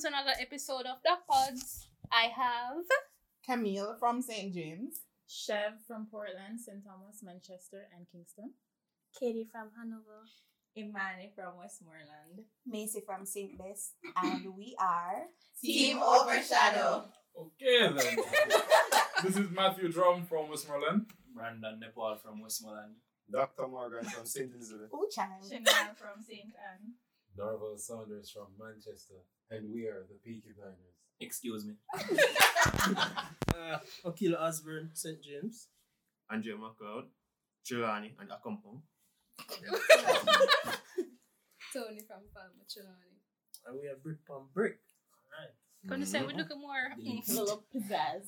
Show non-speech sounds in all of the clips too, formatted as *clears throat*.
to another episode of Duck Pods. I have Camille from St. James. Chev from Portland, St. Thomas, Manchester, and Kingston. Katie from Hanover. Imani from Westmoreland. Macy from St. Bess, and we are Team Overshadow. Okay then. *laughs* this is Matthew Drum from Westmoreland. Brandon Nepal from Westmoreland. Dr. Morgan from St. Elizabeth. Oh Child. Chanel from St. Anne. Norval Saunders from Manchester, and we are the Peaky Blinders. Excuse me. *laughs* Uh, Akil Osborne, St. James. Andrea McLeod, Trelawney, and Accompong. *laughs* Tony from Palmachilani. And we have Brick on Brick. Alright. Gonna say we look more. Delete. mm. Full of pizzazz.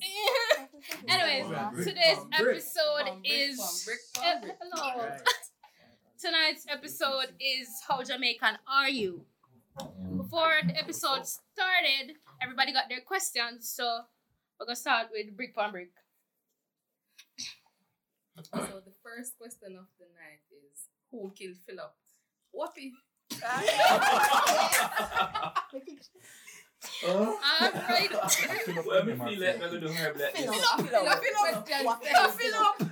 Anyways, today's episode is on brick, on Eh, brick. hello. Tonight's episode is how Jamaican are you? Before the episode started, everybody got their questions, so we're gonna start with brick on brick. So the first question of the night is who killed Philip? Whoopee. Alright. Let me feel like I'm *laughs* gonna do her like this. Philip.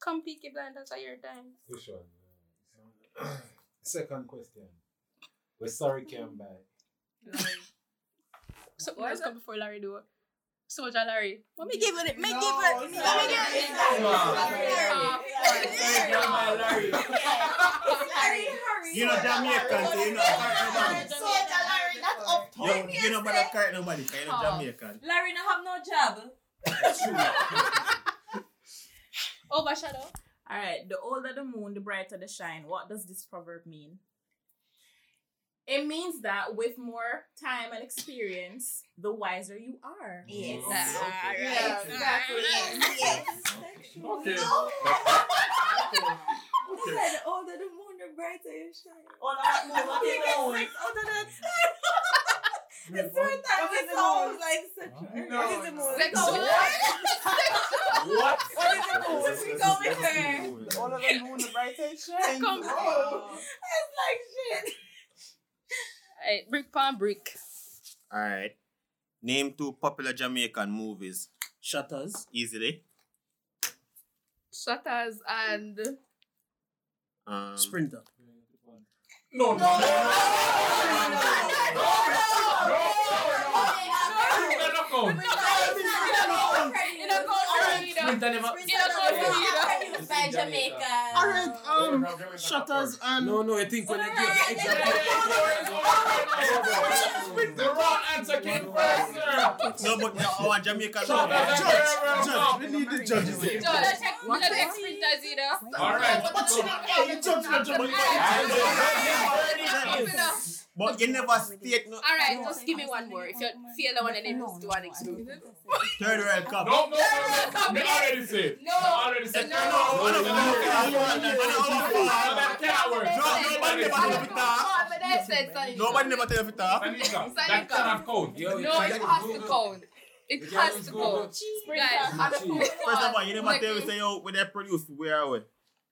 Come Peaky Blinders at your time. Which one? *clears throat* Uh, Second question. We're sorry came back. Something else come before Larry do it. Soldier Larry. Let me give it. Make No, give it. Let me give it. You know Jamaican, so you know I can't Soldier Larry, that's up nobody. You, you know, but I can't nobody, 'cause you know Oh. Jamaican. Larry no have no job. Overshadow. Alright, the older the moon, the brighter the shine. What does this proverb mean? It means that with more time and experience, the wiser you are. Yes. Ah, Yes, exactly. Yes. Okay. said the older the moon, the brighter you shine. Oh, that moon, what is the moon? Older that The third time it sounds like sexual. No, What is the moon? Sexual. What? What is the moon? We go with her. All of the moon, the brighter shines. Come Oh. It's like shit. Alright, brick on brick. Alright. Name two popular Jamaican movies. Shottas. Easily. Shottas and Um, Sprinter. No, no, no. Sprinter never. By Jamaica. Alright, um, Shottas and. No, no, I think when they give the The wrong answer came first, sir. no, but no, our Jamaican Shut movie. up, Judge, Judge, judge, we need the judges here. Let's check let's check. All right. But you not know the judge for Jamaica. But you never state no Alright, just give me one more. If you feel the one and then just do one exclusive. third World Cop. No, no, no, no. They already said. No. They already said. No. No, no, no, no, no, no, that can't work. No, nobody never tell you to talk. But they said Sunny. Nobody never tell you to talk. Tanika, Sunny that cup. cannot count. Yo, No, it has to count. It has to count. Guys, on the first First of all, you never Like, tell me say yo when they produce where are we?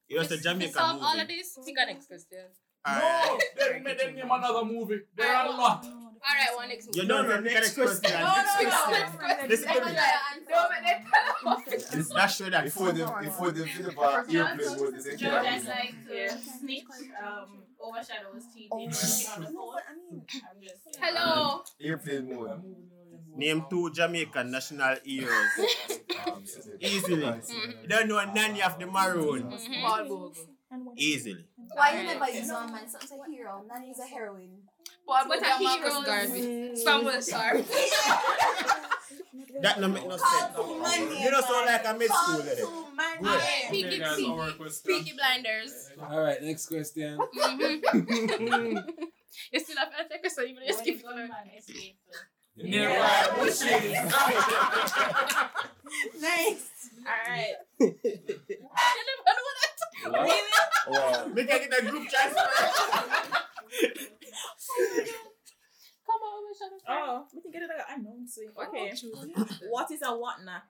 You just a to Jamaican solve all of movie. this, think of next question. Alright. No, they made them name another movie. There are a lot. Alright, one next You movie. know the next question. No, no, no. Next question. Listen to me. No, but they tell us. That's sure that Before the before the Philippa airplane mode is Judge, in like to snitch. Um, Overshadow was cheating. working on the phone. I'm just *laughs* saying. Hello. airplane mode. Name two Jamaican national heroes. *laughs* Um, Easily. You don't know Nanny of the Maroon. Mm-hmm. Easily. Why you never use one man? Something's a hero. None is a heroine. Paul Bogle, Marcus heroes. Garvey. Stumble, sorry. *laughs* That no make no sense. You don't sound like a mid school lady. Alright, Okay, Peaky, guys, Peaky. Peaky Blinders. All right, next question. *laughs* Mhm. You still have to take a second, you skip it. Gunman escaped. Yeah, right. Nice. Alright. You never know that. Wow. Make I get a group chat *laughs* oh Come on, we shall Oh, we can get it like I know. so- Okay. Oh, *laughs* what is a whatnot?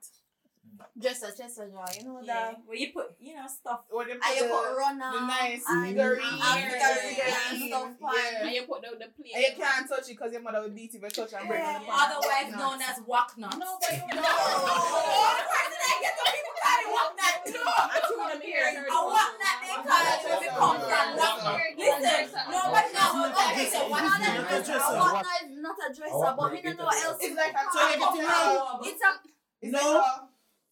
Dresser, dresser drawer. You know Yeah, that. where you put, you know, stuff. Or they And you the- put runner. the nice and figurine. and figurine and Yeah. stuff on. Yeah. And you put the, the plate. And you can't touch it because your mother will beat you if you touch and break Yeah. it apart. Otherwise No. known as whack nuts. No, but you No. Oh, the person that get the people call it whack nut. No. I told them here. A whack nut they call it when it comes from whack. Listen, nobody knows what that is. A whack Runner nut. is a runner is not a dresser, but me don't know what else. It's like a So you get it wrong. It's a. No.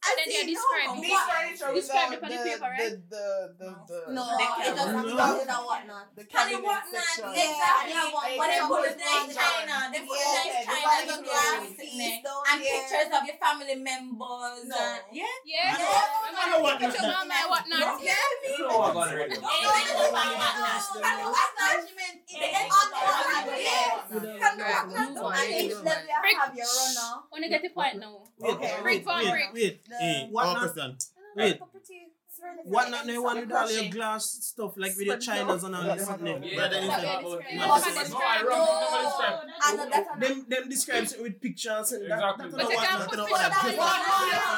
Like a- I then see, you no, describe but it. These what- furniture Describe without it on the, the paper, right? the, the, the, the, No, They it can't. doesn't No. belong in a whatnot. the Tell you cabinet what, man, section. exactly. Yeah, one- But one they of put those the nice ones china, they put the Yeah, nice the china one in with the the glass glass sitting piece there. down And here. pictures of your family members. No. And, yeah? Yeah. Yeah. I know what Put your mama and whatnot. Yeah, me. You know what I'm gonna do. Anything about whack nuts. And the whack nuts, you mean, it ain't on the whack nuts, yeah. Can the whack nuts Move on, And yeah, each move level you Break. have your runner. When you get the point now. Okay. Break for break. wait. Hey, What our not- question. Wait. What What not they want with all your glass stuff like with your chinas and all that something. Yeah, Brother, that's you No, Yeah. no, No, I wrong. Never describe. And that's Them them describes it with pictures and that. Exactly. that But know you can't not. put pictures. what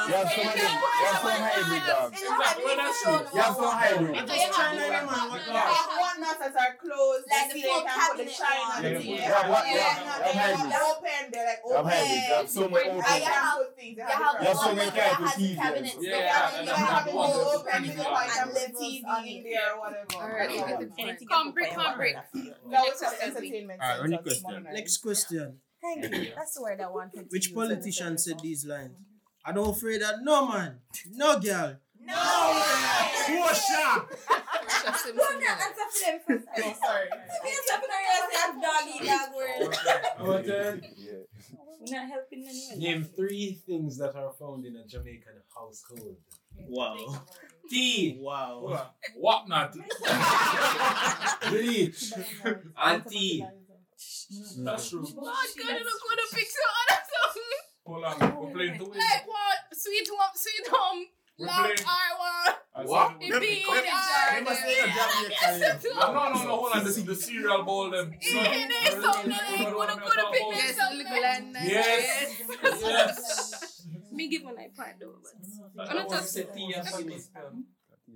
You have some of them. You have some hybrid dog. You have some hybrid. It's just China, yeah, man. What You have one nuts that are uh, closed, Like like the the full can put the cabinet china one. and the Yeah, yeah, Yeah, yeah, yeah, yeah, they have hybrid. open, they're like open. hybrid. You have so many open. things. You have have different You have so many that has kinds of TVs. cabinets. Yeah, yeah, You you have have it the all open, you cabinet and put the levels TV on there or whatever. Alright, you get the That point. Come break, come break. was for entertainment. Alright, any question? Next question. Thank you. That's the word I wanted. Which politician said these lines? I don't afraid that no man, no girl. No! Washa! Portia Simpson. Answer for them first. Oh, sorry. Me and Stephen are here saying doggy dog word. Our. We're not helping anyone. Name three things that are found in a Jamaican household. Wow. Tea. Wow. What not? Bleach. *laughs* *laughs* Auntie. That's true. Oh, God, I don't want to pick some other something. Hold on, we're playing two ways. Like what? Sweet home, sweet home. We're Love playing. I I What? said- want. It be Them- the jar. them must say a Jamaican. No, no, no, no, hold on. This is the cereal bowl. Them. It is so nice. Wanna go to picnic Yes, somewhere. little and nice. Yes. *laughs* Yes. Me give one iPad though, but That I'm not was just the tea and funny spell.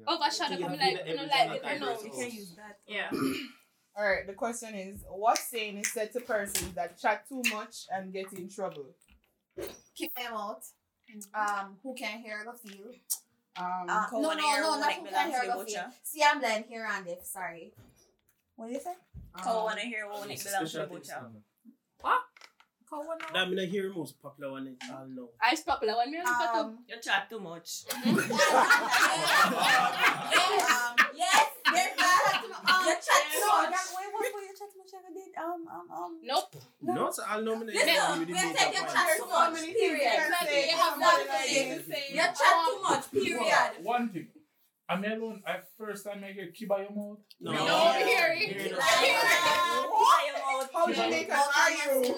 overshadow. I'm like, I don't like it. I know. You can use that. Yeah. *coughs* All right. The question is, what saying is said to persons that chat too much and get in trouble? Keep them out. Um, who can hear the feel? Um, Uh, Come no, on no, here, no, not who can hear you the feel. See, I'm blind here and if. Sorry. What do you say? Cow um, wanna hear what Nick belongs to the butcher. Cow wanna That mean I hear most popular one in all now. Ice popular one. Me on the. Um, You chat too much. *laughs* um, Yes, there's that. um, You chat too much. that- wait, what were you chat too much ever did? Um, um, um. Nope. No, so I'll nominate Listen, you with we take your chat too much. many Period. things you can Exactly, you have nothing to this. say. You chat too much. Period. One thing. I'm alone. I first time I get kiba your mouth. No, No, no. hear Hear it. It. How Jamaican are you?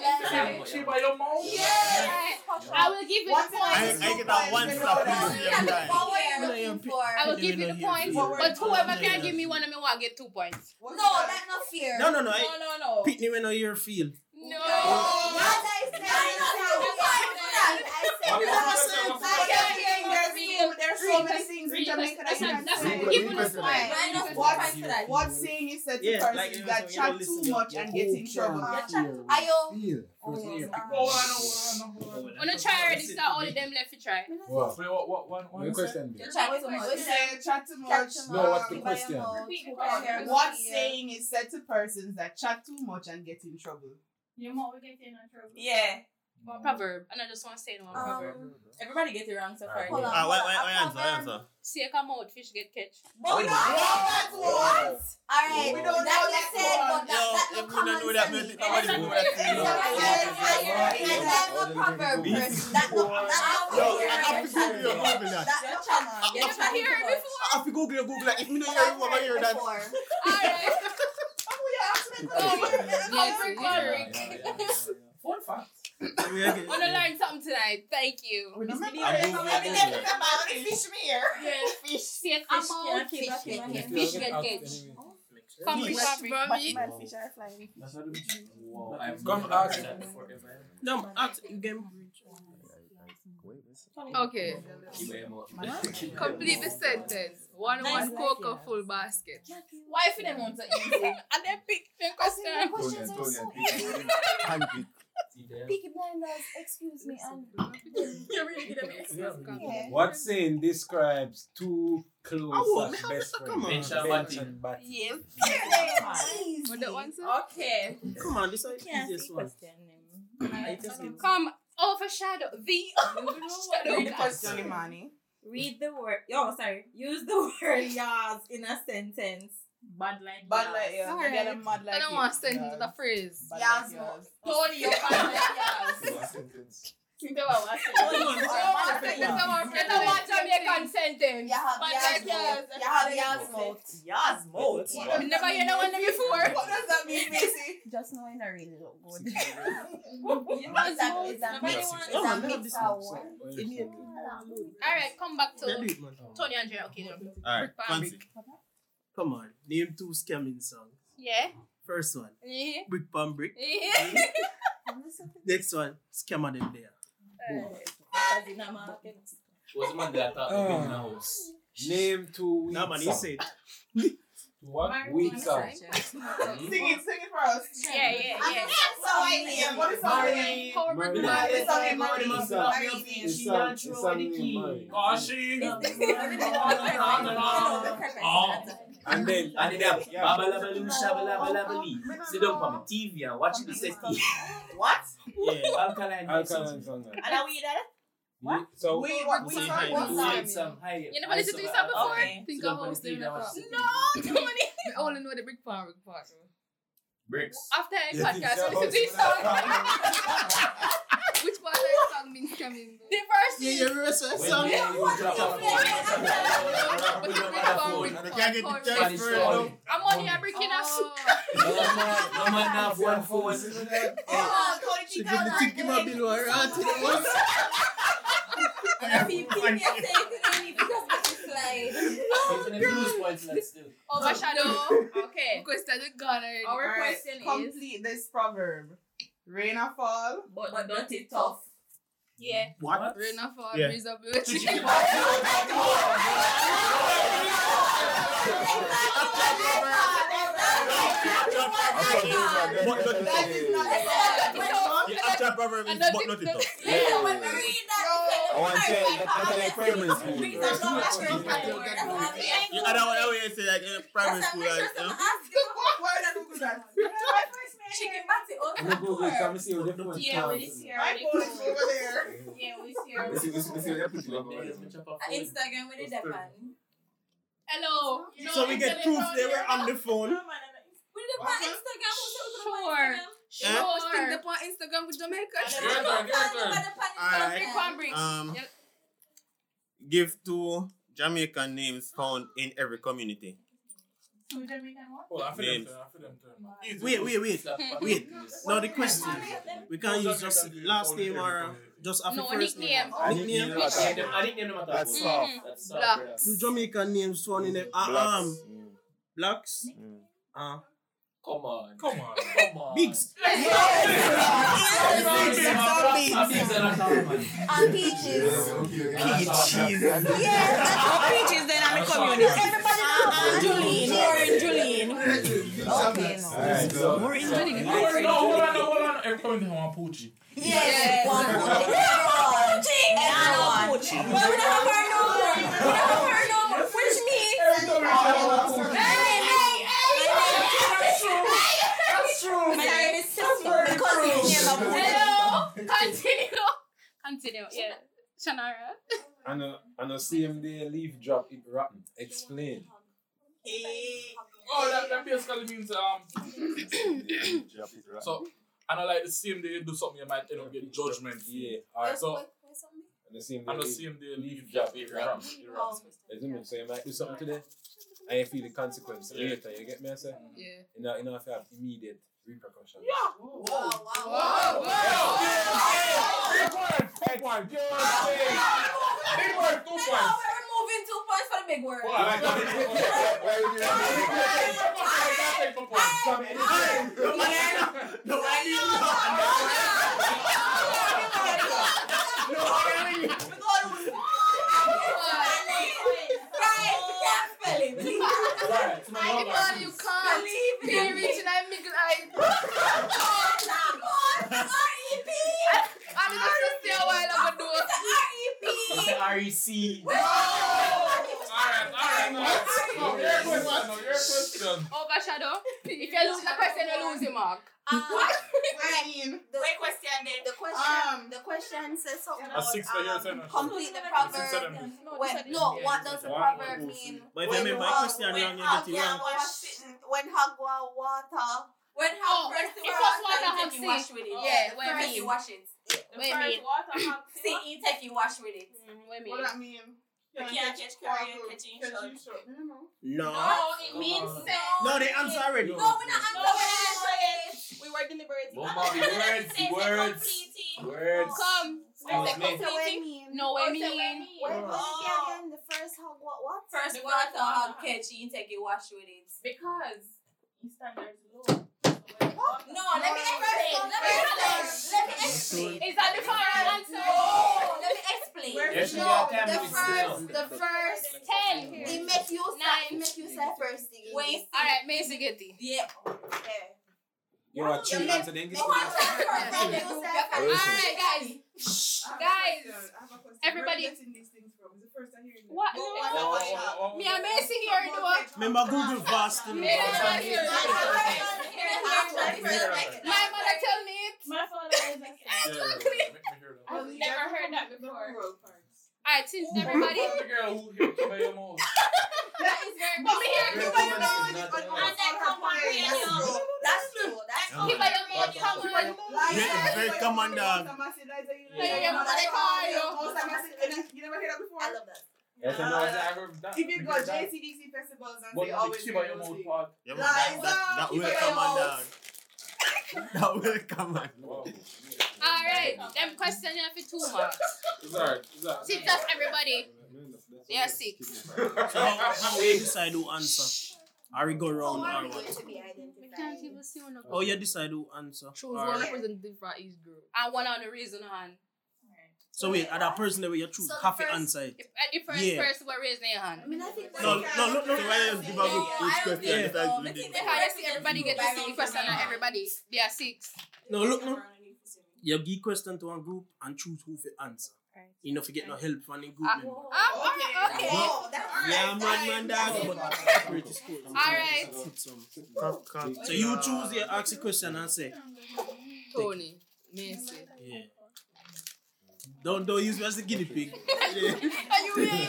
Kiba your mouth? Right. I will give you One the thing I, points. I get that one slap at the same time. What were you Yeah, looking yeah, for? I will give you the points, What but whoever Yeah. can give me one of me want get two points. No, that's not fair. No, no, no. I No, no, no. pick me when I hear feel. No. What I said, I said, There's so many things in Jamaica that you can say. Give me the Request point. it. Why not Give me the four point. points for that? What saying is said to Yeah, persons you that chat too much and get in trouble? camp. Are you? Feel. First ear. Hold on, hold on, hold on. Wanna try already? Start all of them left to try. What? Wait, what, what, what, what Your question chat too We much. chat too much. No, what's the question? What saying is said to persons that chat too much and get in trouble? Your mom will get in trouble. Yeah. One proverb, and I just want to say no one proverb. Um, Everybody get it wrong so far. hold on. Ah, wait, wait, wait, answer, answer. See, I come out, fish get catch. But we don't know that one. Alright, We don't know that that you said, one. but that, that Yo, no if we don't know that, common we sense. think nobody know that. And I'm a proverb person. That no, that Yo, no I have to Google your Google that. That no common. You never hear it before? I have to Google your Google that. If me no hear you, over hear that. Before. Alright. Oh, Yes, Fun fact. We are getting- Wanna learn something tonight? Thank you. I'm Googling your Fish me here. Yes, *laughs* fish. See, I come out, fish get catch. Fish get catch. Come Fish. with man, fish are flying. Wow, I've Come ask. heard that before ever. No. Okay. Complete the sentence. One Nice one life, cocoa yeah. full basket. Why for them ones are easy? And then pick the The question. questions are so easy. Handpick. Peaky Blinders, excuse me, and You really give them extra. yeah. What saying describes two close Oh, slash man, best friends? come on. Bench and Bench Batty. and Batty. Yes. Easy. What that one? Okay. Come on, this is the Can't easiest see one. question. I just give- Come overshadow the overshadow. Read the question, Imani. Read the word. Oh, sorry. Use the *laughs* word "yas" in a sentence. Bad like Bad like yours. Alright. Get them mad like I don't you. want to send Yeah. into the phrase. Bad Yas like yours. Tony, you're bad like yas. Think about what I said. Hold on. Bad like Get yas. the one Jamaican sentence. You have Bad Yas like mouth. yours. You have Yas mouth. Yas mode. I never heard that one before. What does that mean, Macy? Just knowing I really look good. You It's a, it's a Nobody mix. wants It's Oh, a man, mix this of is- one. Give me a- Alright, come back Yeah, do to it, man. Tony and Jerry. Okay, then. Alright, Brick fancy. Come on, name two scamming songs. Yeah. First one, Yeah. Brick Pam Brick. Yeah. *laughs* Next one, Scammer Them There. Because uh, in a market. What's the man that thought we in the house? Name two weak Nah, man, he songs. said. What? Weak songs. *laughs* Sing it, sing it for us. Yeah, yeah, yeah. So I name. What is that name? Power Mary. Brick What Man. is that name? Mary. Mary. It's a- Mary. It's some- it's some name, Mary. Kashi. Oh. And then, *laughs* And then they have Yeah. Babalabaloo, Shabalabalabali. Oh, Sit down on the TV and watch the set. What? Yeah. Alkaline. Alkaline song. And are we there? What? So, We, what, we Sing song? high. What You song? need some high. You never listened to this song before? Okay. Think Sit of down on house the there TV in and the watch top. the set. I only know the brick farm part. Bricks. After I You think podcast, so? listen to this *laughs* song. *laughs* Which part of the song means coming? The first Yeah, is. you remember that When song? they- you drop off the phone. Put your mother And phone. I can't get the Spanish transfer story. now. I'm only a breaking us. No man, no man have one phone. *laughs* Oh, Cody She Chica give the tick in my bill or rant to the once. And if you keep me saying to me because of the slide. Even if you lose points, let's do. Overshadow. Okay. Question is gone already. Our Alright, question is, Complete this proverb. Rain or fall. but, but not it tough. Yeah. What? Rain or fall, Yeah. breeze or blow. But not. The actual is but not it up. So when we read that, I want to say that- that's like primary school. Please don't go to the word. The other one, I say like in primary school, like, you know. Why did I Google that? Chicken batty I'm gonna Google it, come see what the phone Yeah, we sounds. see My phone is over there. Yeah, we see her. This is- this is- this is- this is- Instagram with the Japan. Hello. So we get proof they were on the phone. With the Japan Instagram. Sure. Sure. Sure. Stick the on Instagram with Jamaica. Your turn, your turn. Alright. Brick one brick. Um, Yep. give two Jamaican names found in every community. Oh, I feel them turn, I feel them turn. Wait, wait, wait. Wait. Now the question. We can't use just last name or just after No, first nickname. name. I think Nickname. you know I that. didn't name them at all. That's Mm-hmm. soft. That's soft, Black. brother. Two Jamaican names found in a, uh, Blacks. um Mm. blacks. Mm. Uh, Come on. Come on. Come on. bigs. *laughs* And peaches. Peaches. Yeah, that's *laughs* peaches then I'm a community. Everybody knows Julian. Orange Julian. Okay, no. Alright, so- Orange No, Julian. no, hold on, no, hold on. Every community want Poochie. Yes, one more. Poochie. Nah, no But we don't have her no more. We don't have her no more. Which means. Hey, hey, hey. That's true. That's true. My name is Sister. Because it's near my Hello. Continue. Continue. Yeah. Shanara. And a, and a same day leaf drop it rotten. Explain. Oh, that, that basically means, um, so, and I like the same day you do something, you might end up getting judgment. Yeah. Alright, so, And the same day and the same day leave leaf drop drop it it rotten. rotten. Isn't it? So you might do something today and you feel the consequence Yeah. later. You get me? I say? Yeah. You know, you know if you have immediate repercussions. Wow, wow, Whoa, Big one, big one, give us a Big one, two No, big words. Well, I, I, the land, the land you love. No, I mean, I love you can't. Believe me. Reaching out, making eyes. R.E.P. I mean, this is still a while ago. R.E.P. R.E.C. the question says something A six for your about um, complete the Six proverb. seven. When, no, what does the proverb mean? But if you make my hog- question when wrong, you hog get it ya When hog wa water. When Oh, first it you was wash, water then take you wash with it. Yeah, what I first mean. you wash it. What you mean? See, you take you wash with it. Mm, What you What mean? that mean? You can't catch carry catching shot. No. No, it means No, they answer already. No, we're not answering. We were deliberating. One more, the words, the words. Words. Come. Excuse me. Oh, so what I mean? No, what I Oh, mean? Wait, what is it again? The first hog what what? First water hog catch, you take you wash with it. Because your standards low. No, let me explain. Let me explain. Let me explain. Is that the correct answer? No, let me explain. Yes, No, the first, the first. Ten. It make you say, Nine. it make you say first thing. Wait. All right, Macy Getty. Yeah. Yeah. You are three make- answer then Make you say first thing. You say All first. right, guys. Guys, everybody- Where are you getting these things from? Is it first time hearing What? this? No. Oh, oh, oh, Me and Macy here, do what? Remember Google Fast. Me and Macy here. My mother tell me it. My father is like. *laughs* I've never heard that before. All right, since everybody. *laughs* Who's the girl who hit you by your mouth? That is very But me here, Your keep on your comment mouth. is not on- enough. on her comprehension. That's true. That's true. Keep on your mouth, come on. Yeah, very common dog. Yeah, yeah, but they call you. You never heard that before? I love that. Yes, uh, I know, I heard that. If you go I heard that. JCDC festivals and But they the always keep by hear your those mouth things. part. Yeah, man, that, Liza, that, that keep will on your come on mouth. dog. *laughs* That will come on. Wow. All right, them question you for two marks. It's alright. It's alright. Six of everybody. Yeah, six. So how, how we decide who answer? Are we go round or we going what? to be We identified? can't even see one of Oh, you decide who answer. Choose Or- one representative for each group. And one on the reason hand. So wait, are that person that you choose So the have to first- answer it? If, uh, if first Yeah. person will raise their hand. I mean, I think No, no, look, look. So why you give a group No, each I don't question think and so. I who think did they it? Because you see everybody get to see the question on everybody. There are six. No, look, no. You give question to one group and choose who to answer. You know, if you no help from the group Ah, member. Ah, okay. Oh, that's Yeah, man, man, dog. But pretty school. Alright. So you choose, you ask the question and say, Tony, Macy. yeah. Don't don't use me as the guinea pig. Yeah. *laughs* Are you ready?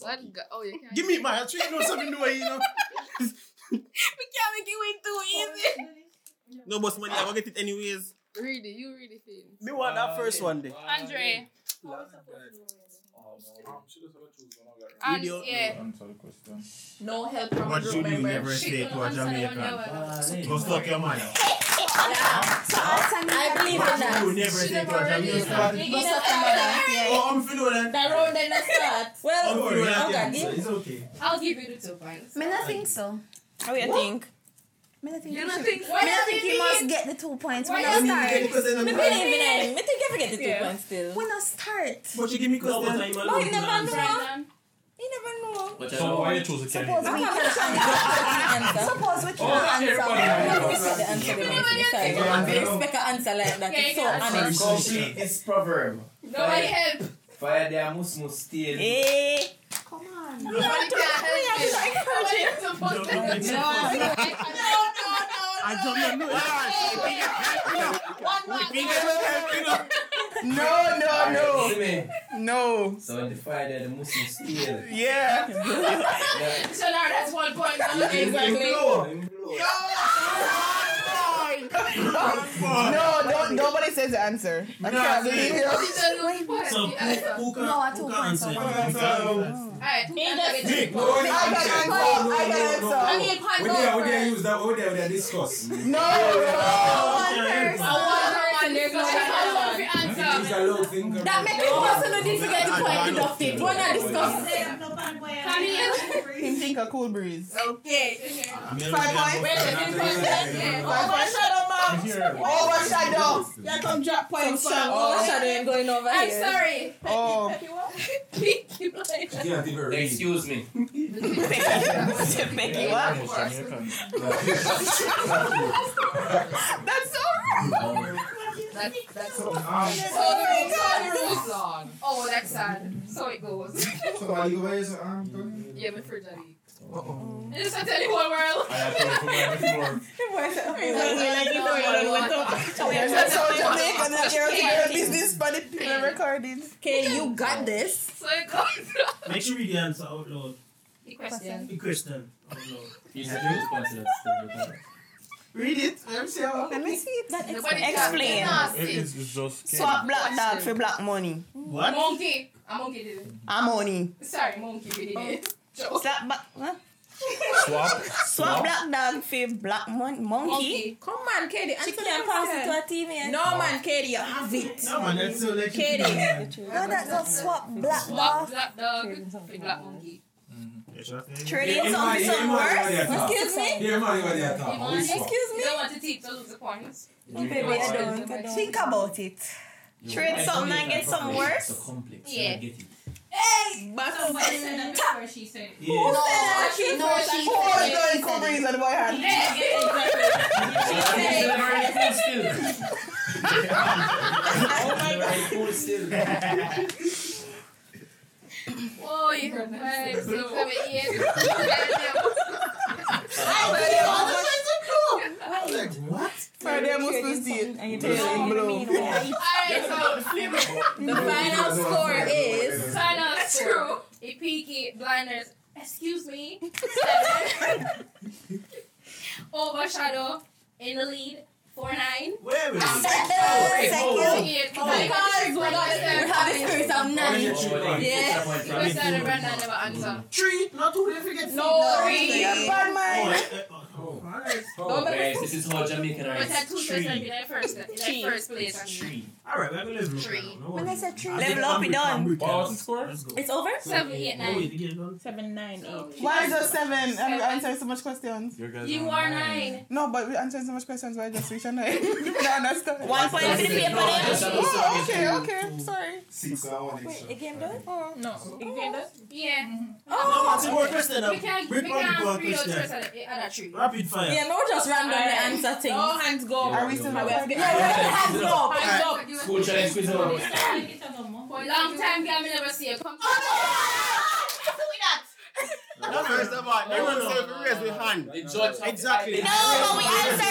What ga- oh, you can't. Give me my I treat you know something new, you know. *laughs* We can't make it win too easy. No boss money, I will get it anyways. Read it. You read it, Finn. Me want that first one day. Andre. Um, she just have to choose one of that. And, yeah. Answer the question. No help from What group should you member. never say to a *laughs* Jamaican? Go suck your mother. *laughs* I believe in that. You never say to a Jamaican. Go suck your mother. Oh, I'm feeling that. The road then the start. Well, I'm feeling okay. that. It's okay. I'll give you the two points. Me not think so. How you think? Me not think. You you don't should- think- Me why not not think you must get the two points. When I start. Because then I'm Me believe in it. Me think you forget the two Yeah. points still. When I start. But you give me No, but question. I'm you never know. Brendan. You never know. But So why you choose a Suppose we I'm can answer. Suppose we Oh, can everybody answer. knows. Never respect the answer they want to decide. An answer like that. It's so honest. Complete is proverb. Nobody help. Fire there mus mus steal. Eh. Come on. Nobody can help you. Nobody is supposed to help you. I don't know. No, No, no, no. See me? No. So the fire the mus mus steal. Yeah. Yeah. *laughs* So now that's one point. *laughs* Exactly. *laughs* No, don't, nobody says the answer. I can't believe you. So who, who can, No, I who two can points. answer? so it? one point. Alright, who can have it? Nick, no, I got answer. I got I answer. need point We there, we over. there use that, we there, we there discuss. No. One I person. want her on there's no one to Use answer. a low thing. That make the person who didn't forget the point deducted. We're not discussing. Camille. Him think a cool breeze. Okay. Five points. Wait, let me first get here. Five points. Overshadow. Yeah, come drop points. Oh, shadow ain't going over I'm here. sorry. Oh. Yeah, they were. Excuse me. *laughs* Make you up. That's so wrong. That's that's so Um, the rules on. Oh, that's sad. So it goes. So are you guys um? Yeah, my fridge are leak. Uh-oh. It's a tell you whole world. I have to come on the floor. That's how Jamaica and Jamaica business for the people recording. Okay, you got this. So it goes. *laughs* Make sure you answer out loud. The question. The question out loud. You said you respond to that. Read it. I'm sure. Let me see it. That Nobody explain. It- It's it's just Swap black dog for black money. What? Monkey. A monkey did it. A money. Sorry, monkey did it. Oh. Joke. Slap back. Huh? swap. Swap black dog for black mon- monkey. Monkey. Come on, Katie. She can't pass it to question. a TV. No, man, Katie, you have it. No, man, that's so like Katie. No, that's not swap black Swap dog. black dog with black monkey. Trading something some worse. Excuse me. Yeah, man, what you You talking want- Excuse You don't want to teach those the points. Baby, I don't. Think about it. Trade something and get some worse. Yeah. I get it. But Somebody said that before she said it. Yeah. Who said that? *laughs* Oh she No, said she that. Four said going it. Cobras on the boy hand. Cool still. Oh, you heard that. So, seven, eight. What? Friday must be it. And you tell him blow. *laughs* Alright, so *laughs* *laughs* The final score is. final score. A peaky blinders. Excuse me. Seven. Overshadow in the lead. Four nine. Wait, wait. Second. Eight. Oh, oh. Because we have the spirit of nine. Yeah. Because Brandon never answer. Three, not two, they forget No, Three. three. Bad Oh, mind. Eh, eh, eh, eh, oh, alright. Guys, this is how Jamaican are. But that two Three. person be that first. That Three. first place. Three. Alright, we're gonna level up Three. now. No When I worries. said three, I'll level get up, Amrit- it done. Amrit What was can. the score? Let's go. It's over? Seven, eight, Oh, nine. wait, the game done? Seven, nine, eight. Why just seven? And we answering so much questions. You guys You are nine. No, but we answering so much questions. Why just reach a nine? *laughs* You *laughs* don't understand. One point for the paper then. Oh, okay, okay. Sorry. Six and one Wait, extra. the game done? Oh. No. You get that? Yeah. No, man, two more questions now. We can't, we Quick one, quick can't one read out question. First at the other three. Rapid fire. Yeah, no, just randomly answer things. No hands go. Are we still Yeah, recording? we have hands go. Hands up. School challenge quiz over. For a long time, girl, me never see you come. No, first of all, everyone say to raise their hand. The judge. Exactly. No, but we answered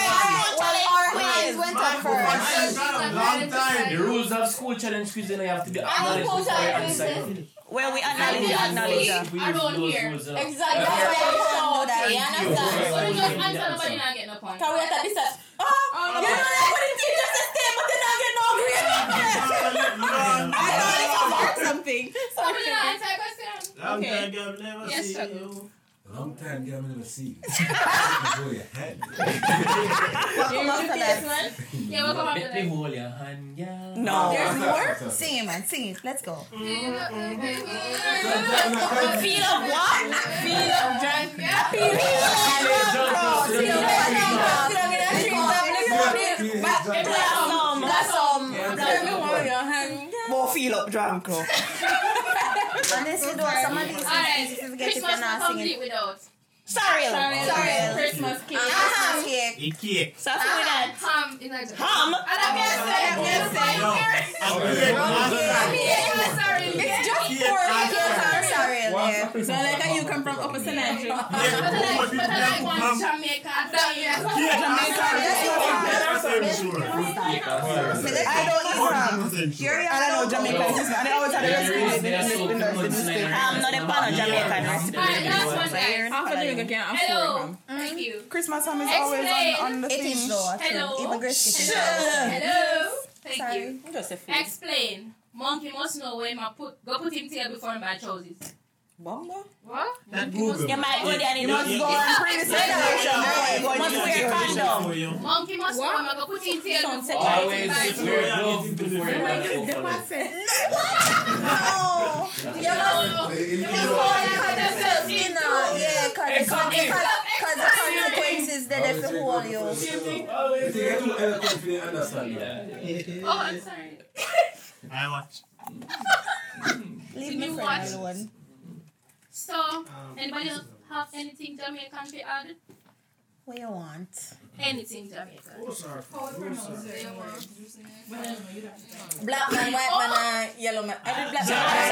our hands went up first. Long time. The rules of school challenge quiz, you know, you have to be acknowledged before you answer. Well, we acknowledge it, acknowledge it. We I use don't those hear. rules. Exactly. That's why you know that. Understand? So you just answer, nobody not get no point. Can we at this? Oh, oh you know that when the teacher says stay, but they not get no grade. *laughs* I thought it was hard something. Somebody not answer a question. Okay. never Yes, see sir. You. Long time, girl, I never see you. Go your head. You know the PS man? Yeah, we'll come up Let with me hold your hand, yeah. No. There's more? Sing it, man. Sing it. Let's go. Feel Feel of what? Feel up drunk. Feel of Blossom. Let me hold your hand. More feel up drunk. Oh. Unless you do some of these Alright, things, you forget if Christmas you're not not singing. complete without. Sorry. Sorry, Sorry. Christmas cake. Uh-huh. Cake. A cake. So after with that. Ham in like Ham? And I'm gonna say, I'm gonna say. No. I'm good. Yeah, sorry. It's just Cake for master. Sorry. There. So like how you come from Upper St. Andrew. But I like, I like one Jamaica. I don't eat ham. Here I don't know are. Jamaican. And I always had a recipe. I'm not a fan of Jamaican recipe. Alright, last one, So you're guys. in Half of Paladin. you can afford Hello. Mm-hmm. Thank you. Christmas ham is always on, on the It thing. is though. actually. Hello. Even Grace gets. Hello. Thank Sorry. you. Just a few. Explain. Monkey must know when I put go put him tail before him buy trousers. Bumbo? What? That Google. You might go there and it must go yeah. on previous generation. Right. Must wear condom. Monkey must know when I go put him tail Sounds before Always him buy just wear trousers. gloves before you buy No. You must you know, yeah, cause the con- cause the consequences that they feel hold you. You think you're too eloquent to understand that? Oh, I'm sorry. *laughs* I watch. Leave me you friend watch? alone. So, anybody else have anything Jamaican to add? What you want? anything Jamaican. Black man, white man, and yellow man. I mean, black man.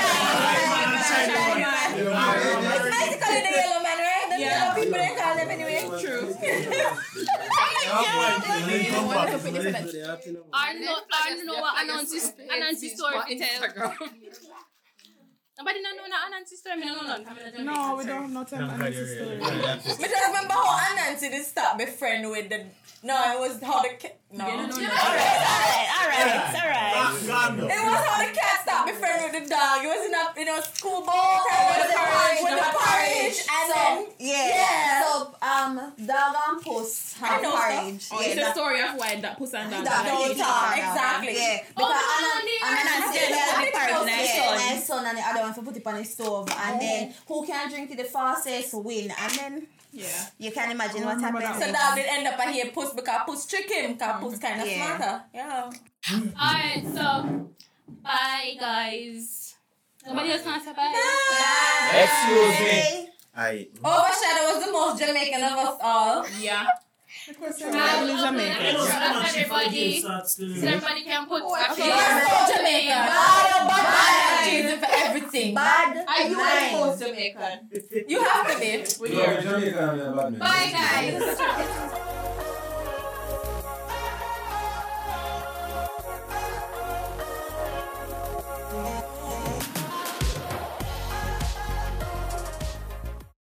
It's basically the yellow man, right? The yellow people they call them anyway. True. *laughs* I know, I know what Anansi, Anansi story to tell. *laughs* Nobody know no Anansi story. Me no know none. No, we don't know tell Anansi story. Me just remember how Anansi did start be friend with the. No, it was how the cat. No. No, no, no. Alright, alright, alright. It was how the cat stopped be friend with the dog. It was in a in a school bowl with the porridge, with the porridge, and So, then yeah. yeah. So, um, dog and puss have know porridge. Oh, yeah, it's a that- story of why that puss and dog. that don't don't talk, talk. exactly. Yeah. Oh, Because the Anna- and the other one to put it on the stove. And then who can drink it the fastest win. And then Yeah. you can imagine what remember happened. So that did end up a here puss because puss trick him because puss kind of Yeah. smarter. Yeah. Alright, so bye guys. Nobody else wants to say bye. Excuse me. I Overshadow was the most Jamaican of us all. Yeah. The question Now, is open Jamaican. it up to everybody, can put a You few are so Jamaican. Bad, bad, bad. Choosing for everything. Bad. Are you Nine. the Jamaican? You have to be. Yeah, Jamaican, yeah, bad man. Bye guys.